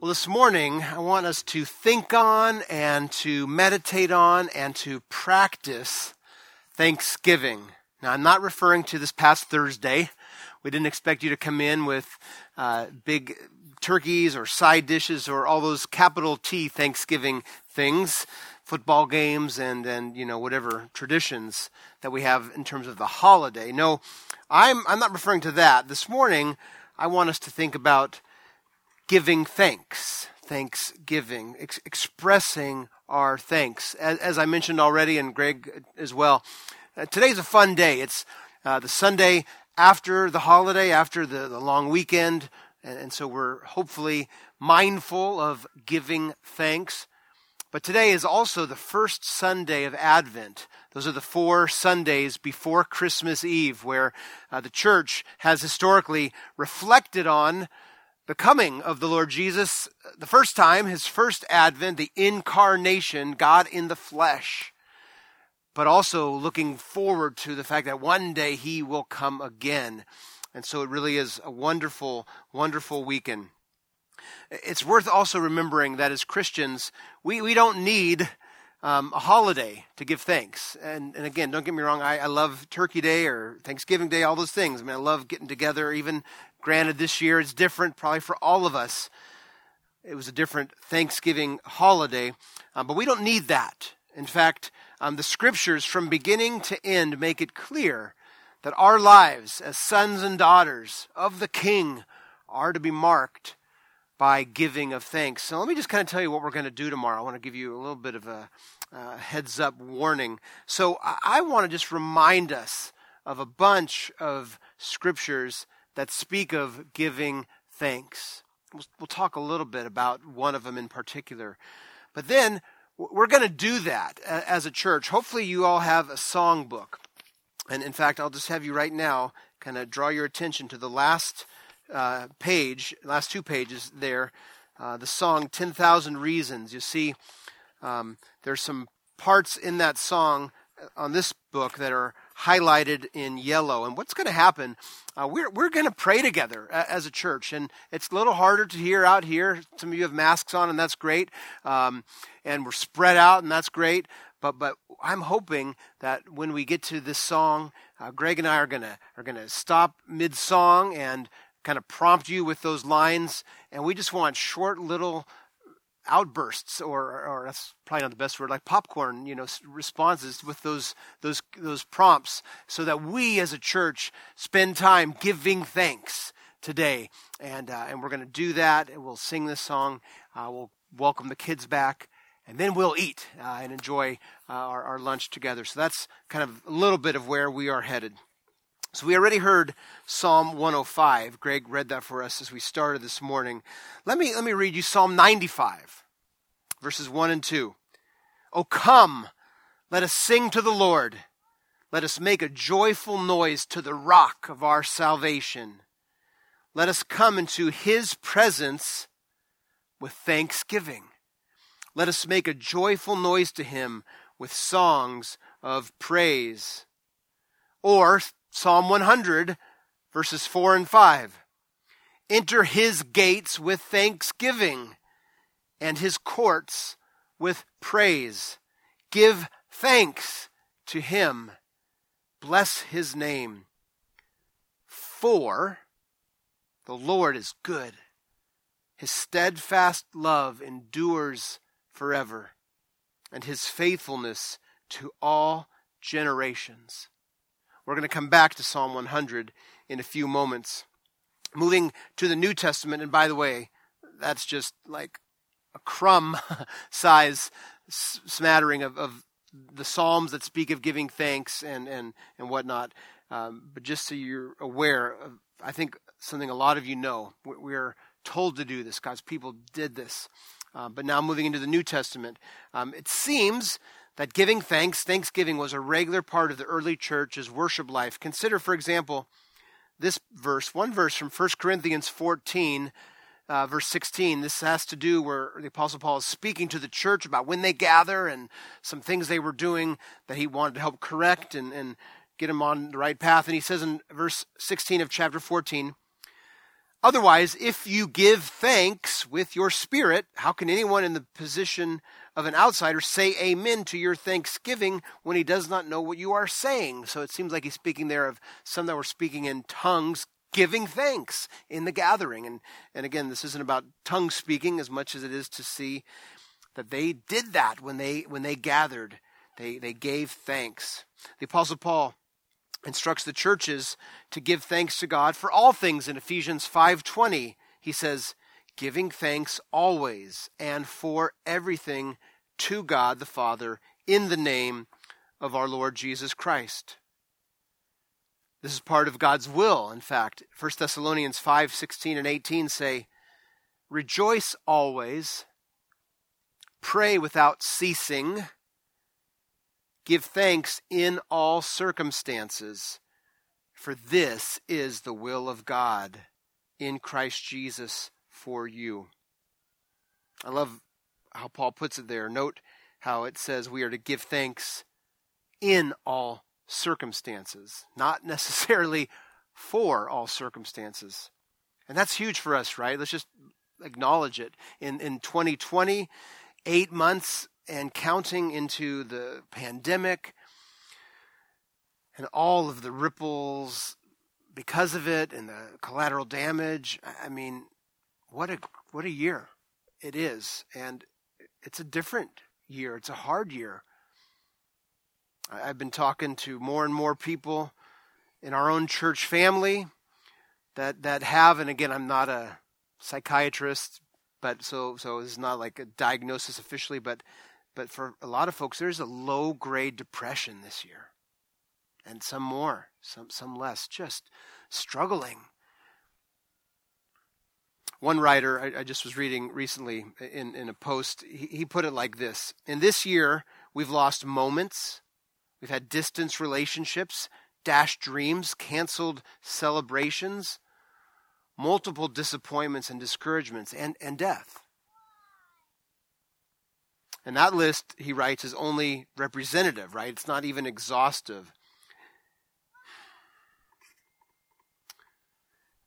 Well, this morning, I want us to think on and to meditate on and to practice Thanksgiving. Now, I'm not referring to this past Thursday. We didn't expect you to come in with uh, big turkeys or side dishes or all those capital T Thanksgiving things, football games, and, and you know, whatever traditions that we have in terms of the holiday. No, I'm, I'm not referring to that. This morning, I want us to think about giving thanks, thanksgiving, ex- expressing our thanks. As, as, I mentioned already, and Greg as well, uh, today's a fun day. It's uh, the Sunday after the holiday, after the, the long weekend, and, and so we're hopefully mindful of giving thanks. But today is also the first Sunday of Advent. Those are the four Sundays before Christmas Eve, where uh, the church has historically reflected on the coming of the Lord Jesus, the first time, his first advent, the incarnation, God in the flesh, but also looking forward to the fact that one day he will come again. And so it really is a wonderful, wonderful weekend. It's worth also remembering that as Christians, we, we don't need um, a holiday to give thanks. And, and again, don't get me wrong, I, I love Turkey Day or Thanksgiving Day, all those things. I mean, I love getting together. Even granted, this year it's different, probably for all of us. It was a different Thanksgiving holiday, um, but we don't need that. In fact, um, the scriptures from beginning to end make it clear that our lives as sons and daughters of the King are to be marked by giving of thanks. So let me just kind of tell you what we're going to do tomorrow. I want to give you a little bit of a uh, heads up warning. So I, I want to just remind us of a bunch of scriptures that speak of giving thanks. We'll, we'll talk a little bit about one of them in particular. But then we're going to do that as a church. Hopefully, you all have a songbook. And in fact, I'll just have you right now kind of draw your attention to the last uh, page, last two pages there, uh, the song 10,000 Reasons. You see, um, there's some parts in that song on this book that are highlighted in yellow. And what's going to happen? Uh, we're we're going to pray together as a church, and it's a little harder to hear out here. Some of you have masks on, and that's great. Um, and we're spread out, and that's great. But but I'm hoping that when we get to this song, uh, Greg and I are gonna are gonna stop mid song and kind of prompt you with those lines. And we just want short little outbursts or, or that's probably not the best word like popcorn you know responses with those those those prompts so that we as a church spend time giving thanks today. And uh, and we're going to do that. And we'll sing this song. Uh, we'll welcome the kids back and then we'll eat uh, and enjoy uh, our, our lunch together. So that's kind of a little bit of where we are headed so we already heard Psalm 105. Greg read that for us as we started this morning. Let me let me read you Psalm 95, verses 1 and 2. Oh come, let us sing to the Lord. Let us make a joyful noise to the rock of our salvation. Let us come into his presence with thanksgiving. Let us make a joyful noise to him with songs of praise. Or Psalm 100, verses 4 and 5. Enter his gates with thanksgiving and his courts with praise. Give thanks to him. Bless his name. For the Lord is good. His steadfast love endures forever, and his faithfulness to all generations. We're going to come back to Psalm 100 in a few moments. Moving to the New Testament, and by the way, that's just like a crumb size smattering of, of the Psalms that speak of giving thanks and, and, and whatnot. Um, but just so you're aware, of, I think something a lot of you know, we're told to do this. God's people did this. Uh, but now moving into the New Testament, um, it seems that giving thanks, thanksgiving, was a regular part of the early church's worship life. Consider, for example, this verse, one verse from 1 Corinthians 14, uh, verse 16. This has to do where the Apostle Paul is speaking to the church about when they gather and some things they were doing that he wanted to help correct and, and get them on the right path. And he says in verse 16 of chapter 14, Otherwise, if you give thanks with your spirit, how can anyone in the position of an outsider say amen to your thanksgiving when he does not know what you are saying? So it seems like he's speaking there of some that were speaking in tongues, giving thanks in the gathering. And, and again, this isn't about tongue speaking as much as it is to see that they did that when they, when they gathered. They, they gave thanks. The Apostle Paul instructs the churches to give thanks to God for all things in Ephesians 5:20. He says, "Giving thanks always and for everything to God the Father in the name of our Lord Jesus Christ." This is part of God's will, in fact. 1 Thessalonians 5:16 and 18 say, "Rejoice always, pray without ceasing, Give thanks in all circumstances, for this is the will of God in Christ Jesus for you. I love how Paul puts it there. Note how it says we are to give thanks in all circumstances, not necessarily for all circumstances. And that's huge for us, right? Let's just acknowledge it. In in 2020, 8 months and counting into the pandemic and all of the ripples because of it and the collateral damage. I mean, what a what a year it is, and it's a different year. It's a hard year. I've been talking to more and more people in our own church family that that have, and again, I'm not a psychiatrist, but so so it's not like a diagnosis officially, but but for a lot of folks, there's a low grade depression this year. And some more, some, some less, just struggling. One writer I, I just was reading recently in, in a post, he, he put it like this In this year, we've lost moments, we've had distance relationships, dashed dreams, canceled celebrations, multiple disappointments and discouragements, and, and death. And that list, he writes, is only representative, right? It's not even exhaustive.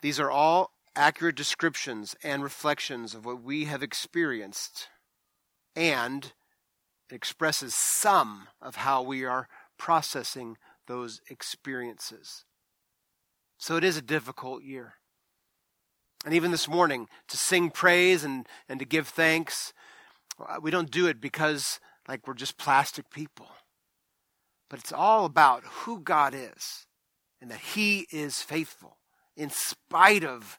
These are all accurate descriptions and reflections of what we have experienced, and it expresses some of how we are processing those experiences. So it is a difficult year. And even this morning, to sing praise and, and to give thanks uh, we don't do it because like we're just plastic people. But it's all about who God is and that he is faithful in spite of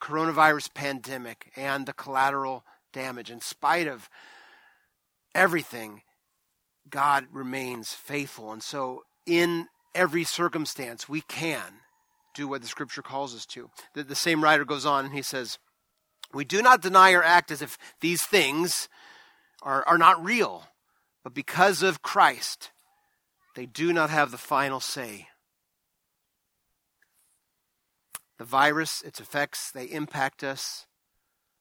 coronavirus pandemic and the collateral damage in spite of everything God remains faithful and so in every circumstance we can do what the scripture calls us to the, the same writer goes on and he says we do not deny or act as if these things are, are not real, but because of Christ, they do not have the final say. The virus, its effects, they impact us,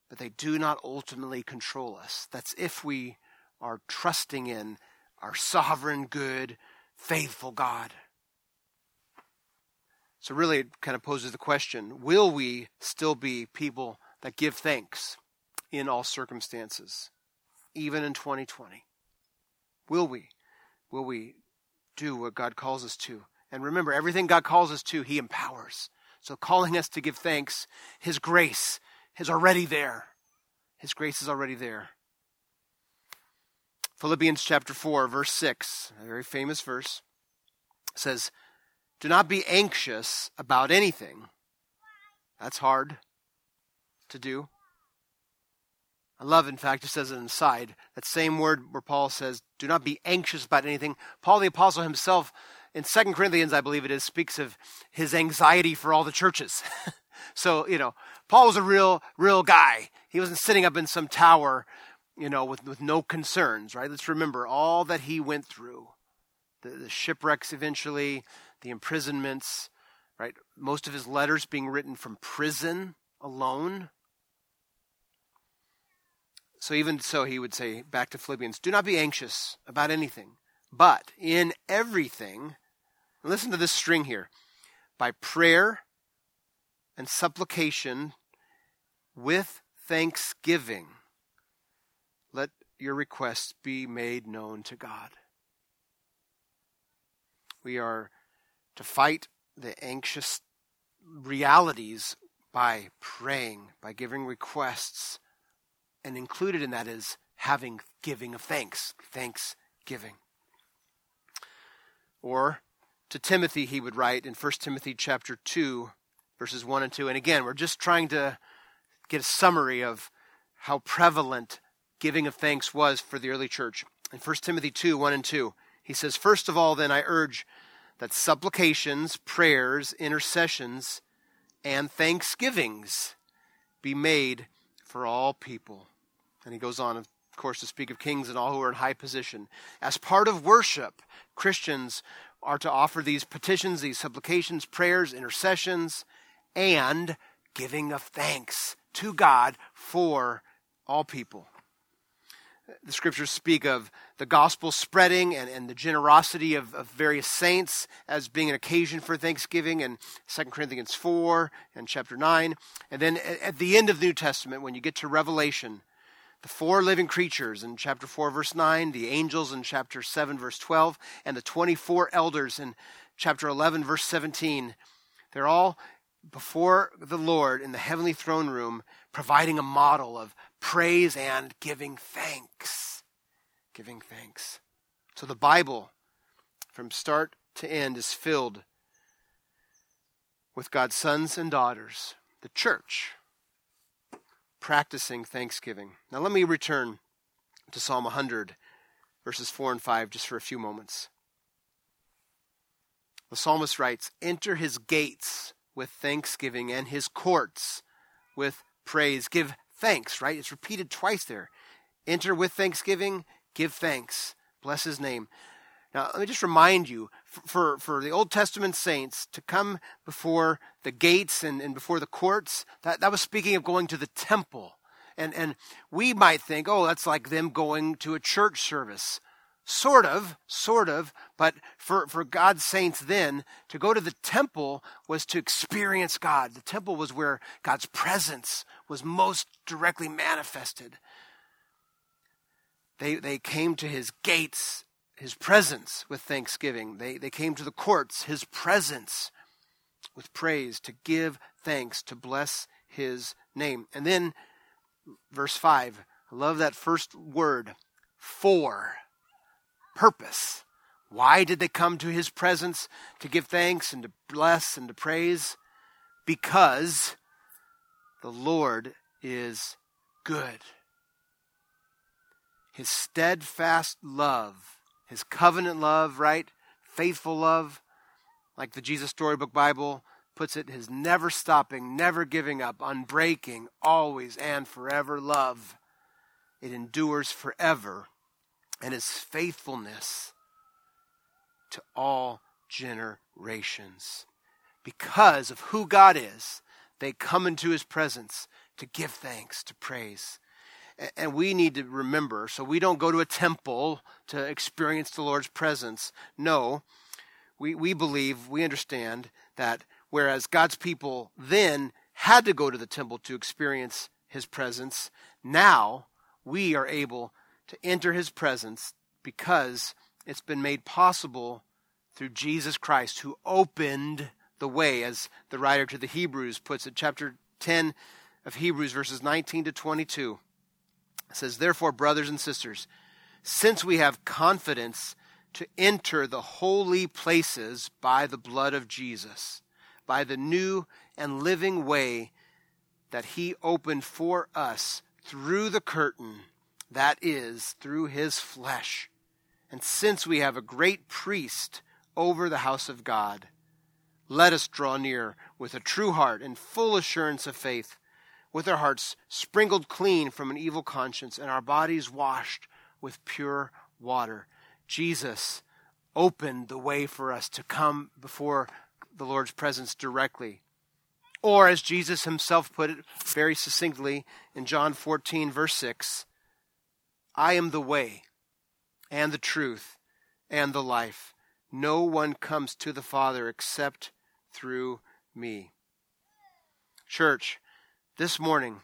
but they do not ultimately control us. That's if we are trusting in our sovereign, good, faithful God. So, really, it kind of poses the question will we still be people that give thanks in all circumstances? even in 2020? Will we? Will we do what God calls us to? And remember, everything God calls us to, He empowers. So, calling us to give thanks, His grace is already there. His grace is already there. Philippians chapter 4, verse 6, a very famous verse, says, Do not be anxious about anything. That's hard to do. I love, in fact, just as an inside. that same word where Paul says, do not be anxious about anything. Paul the Apostle himself, in Second Corinthians, I believe it is, speaks of his anxiety for all the churches. so, you know, Paul was a real, real guy. He wasn't sitting up in some tower, you know, with, with no concerns, right? Let's remember all that he went through the, the shipwrecks eventually, the imprisonments, right? Most of his letters being written from prison alone so even so, he would say back to Philippians, do not be anxious about anything, but in everything, listen to this string here, by prayer and supplication with thanksgiving, let your requests be made known to God. We are to fight the anxious realities by praying, by giving requests, and included in that is having giving of thanks, thanksgiving. Or to Timothy he would write in 1 Timothy chapter 2 verses 1 and 2. And again, we're just trying to get a summary of how prevalent giving of thanks was for the early church. In 1 Timothy 2 1 and 2, he says, First of all, then I urge that supplications, prayers, intercessions, and thanksgivings be made for all people. And he goes on, of course, to speak of kings and all who are in high position. As part of worship, Christians are to offer these petitions, these supplications, prayers, intercessions, and giving of thanks to God for all people. The scriptures speak of the gospel spreading and, and the generosity of, of various saints as being an occasion for thanksgiving in 2 Corinthians 4 and chapter 9. And then at the end of the New Testament, when you get to Revelation, the four living creatures in chapter 4, verse 9, the angels in chapter 7, verse 12, and the 24 elders in chapter 11, verse 17, they're all before the Lord in the heavenly throne room, providing a model of praise and giving thanks. Giving thanks. So the Bible, from start to end, is filled with God's sons and daughters, the church, practicing thanksgiving. Now let me return to Psalm 100, verses 4 and 5, just for a few moments. The psalmist writes, Enter his gates with thanksgiving and his courts with praise. Give thanks, right? It's repeated twice there. Enter with thanksgiving, give thanks. Bless his name. Now, let me just remind you for, for, the Old Testament saints to come before the gates and, and before the courts, that, that was speaking of going to the temple. And, and we might think, oh, that's like them going to a church service. Sort of, sort of, but for, for God's saints then, to go to the temple was to experience God. The temple was where God's presence was most directly manifested. They, they came to his gates, his presence with thanksgiving. They, they came to the courts, his presence with praise, to give thanks, to bless his name. And then, verse 5, I love that first word, for purpose. Why did they come to his presence to give thanks and to bless and to praise? Because the Lord is good. His steadfast love, his covenant love, right? Faithful love, like the Jesus Storybook Bible puts it, his never stopping, never giving up, unbreaking, always and forever love. It endures forever and his faithfulness to all generations. Because of who God is, they come into his presence to give thanks, to praise. And we need to remember so we don't go to a temple to experience the Lord's presence. No, we, we believe, we understand that whereas God's people then had to go to the temple to experience his presence, now we are able to enter his presence because it's been made possible through Jesus Christ, who opened the way, as the writer to the Hebrews puts it, chapter 10 of Hebrews, verses 19 to 22. It says, Therefore, brothers and sisters, since we have confidence to enter the holy places by the blood of Jesus, by the new and living way that he opened for us through the curtain that is, through his flesh. And since we have a great priest over the house of God, let us draw near with a true heart and full assurance of faith, with our hearts sprinkled clean from an evil conscience and our bodies washed with pure water. Jesus opened the way for us to come before the Lord's presence directly. Or, as Jesus himself put it very succinctly in John 14, verse 6, I am the way and the truth and the life. No one comes to the Father except through me. Church, this morning,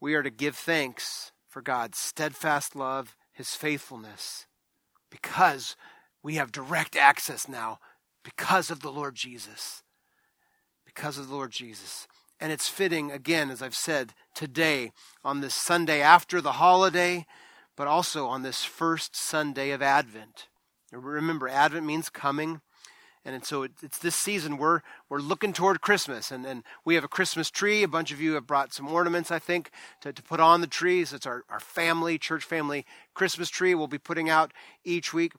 we are to give thanks for God's steadfast love, his faithfulness, because we have direct access now because of the Lord Jesus. Because of the Lord Jesus. And it's fitting, again, as I've said, today, on this Sunday after the holiday, but also on this first Sunday of Advent. Remember, Advent means coming. And so it's this season we're we're looking toward Christmas, and, and we have a Christmas tree. A bunch of you have brought some ornaments, I think, to, to put on the trees. It's our, our family, church family Christmas tree we'll be putting out each week.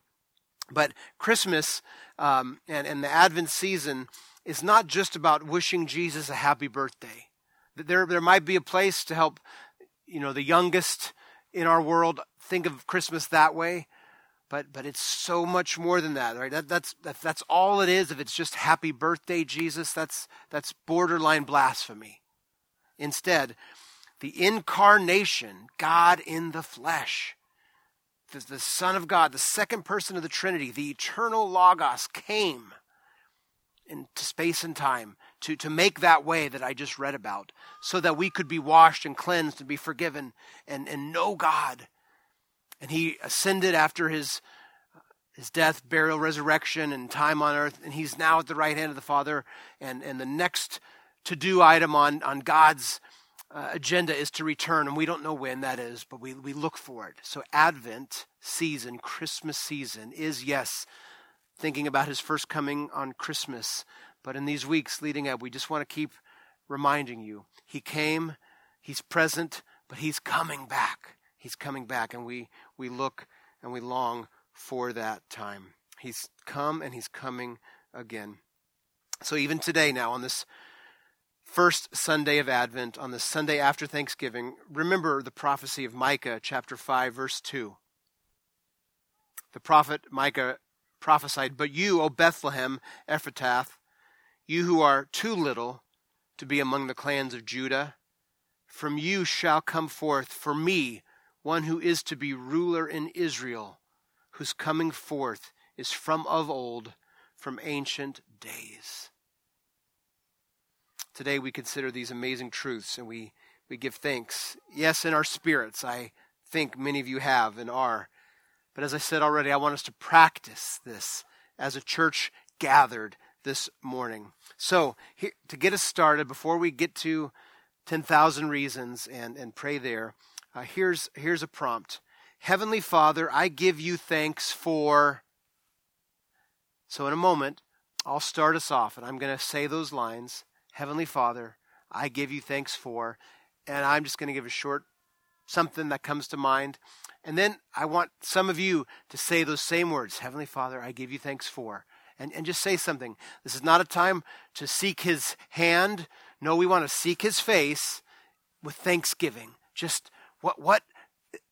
But Christmas um, and, and the Advent season is not just about wishing Jesus a happy birthday. There, there might be a place to help, you know, the youngest in our world think of Christmas that way. But, but it's so much more than that, right? That, that's, that, that's all it is. If it's just happy birthday, Jesus, that's, that's borderline blasphemy. Instead, the incarnation, God in the flesh, the, the Son of God, the second person of the Trinity, the eternal Logos came into space and time to, to make that way that I just read about so that we could be washed and cleansed and be forgiven and, and know God. And he ascended after his, his death, burial, resurrection, and time on earth, and he's now at the right hand of the Father. And, and the next to do item on, on God's uh, agenda is to return, and we don't know when that is, but we, we look for it. So, Advent season, Christmas season, is yes, thinking about his first coming on Christmas. But in these weeks leading up, we just want to keep reminding you he came, he's present, but he's coming back. He's coming back, and we, we look and we long for that time. He's come and he's coming again. So, even today, now, on this first Sunday of Advent, on the Sunday after Thanksgiving, remember the prophecy of Micah chapter 5, verse 2. The prophet Micah prophesied, But you, O Bethlehem Ephrathah, you who are too little to be among the clans of Judah, from you shall come forth for me one who is to be ruler in Israel, whose coming forth is from of old, from ancient days. Today we consider these amazing truths and we, we give thanks. Yes, in our spirits, I think many of you have and are. But as I said already, I want us to practice this as a church gathered this morning. So, here, to get us started, before we get to 10,000 reasons and, and pray there, uh, here's, here's a prompt Heavenly Father, I give you thanks for. So, in a moment, I'll start us off, and I'm going to say those lines. Heavenly Father, I give you thanks for, and I'm just going to give a short something that comes to mind. And then I want some of you to say those same words Heavenly Father, I give you thanks for. And, and just say something. This is not a time to seek his hand. No, we want to seek his face with thanksgiving. Just what, what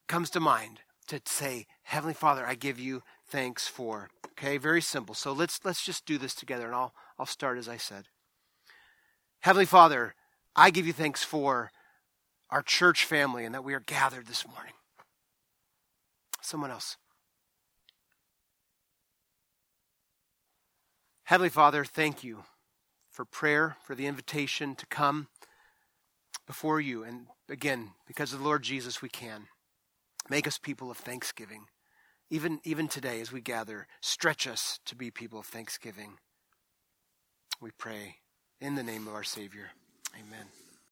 comes to mind to say, Heavenly Father, I give you thanks for. Okay, very simple. So let's let's just do this together, and I'll I'll start as I said. Heavenly Father, I give you thanks for our church family and that we are gathered this morning. Someone else. Heavenly Father, thank you for prayer, for the invitation to come before you. And again, because of the Lord Jesus, we can. Make us people of thanksgiving. Even, even today, as we gather, stretch us to be people of thanksgiving. We pray in the name of our Savior. Amen.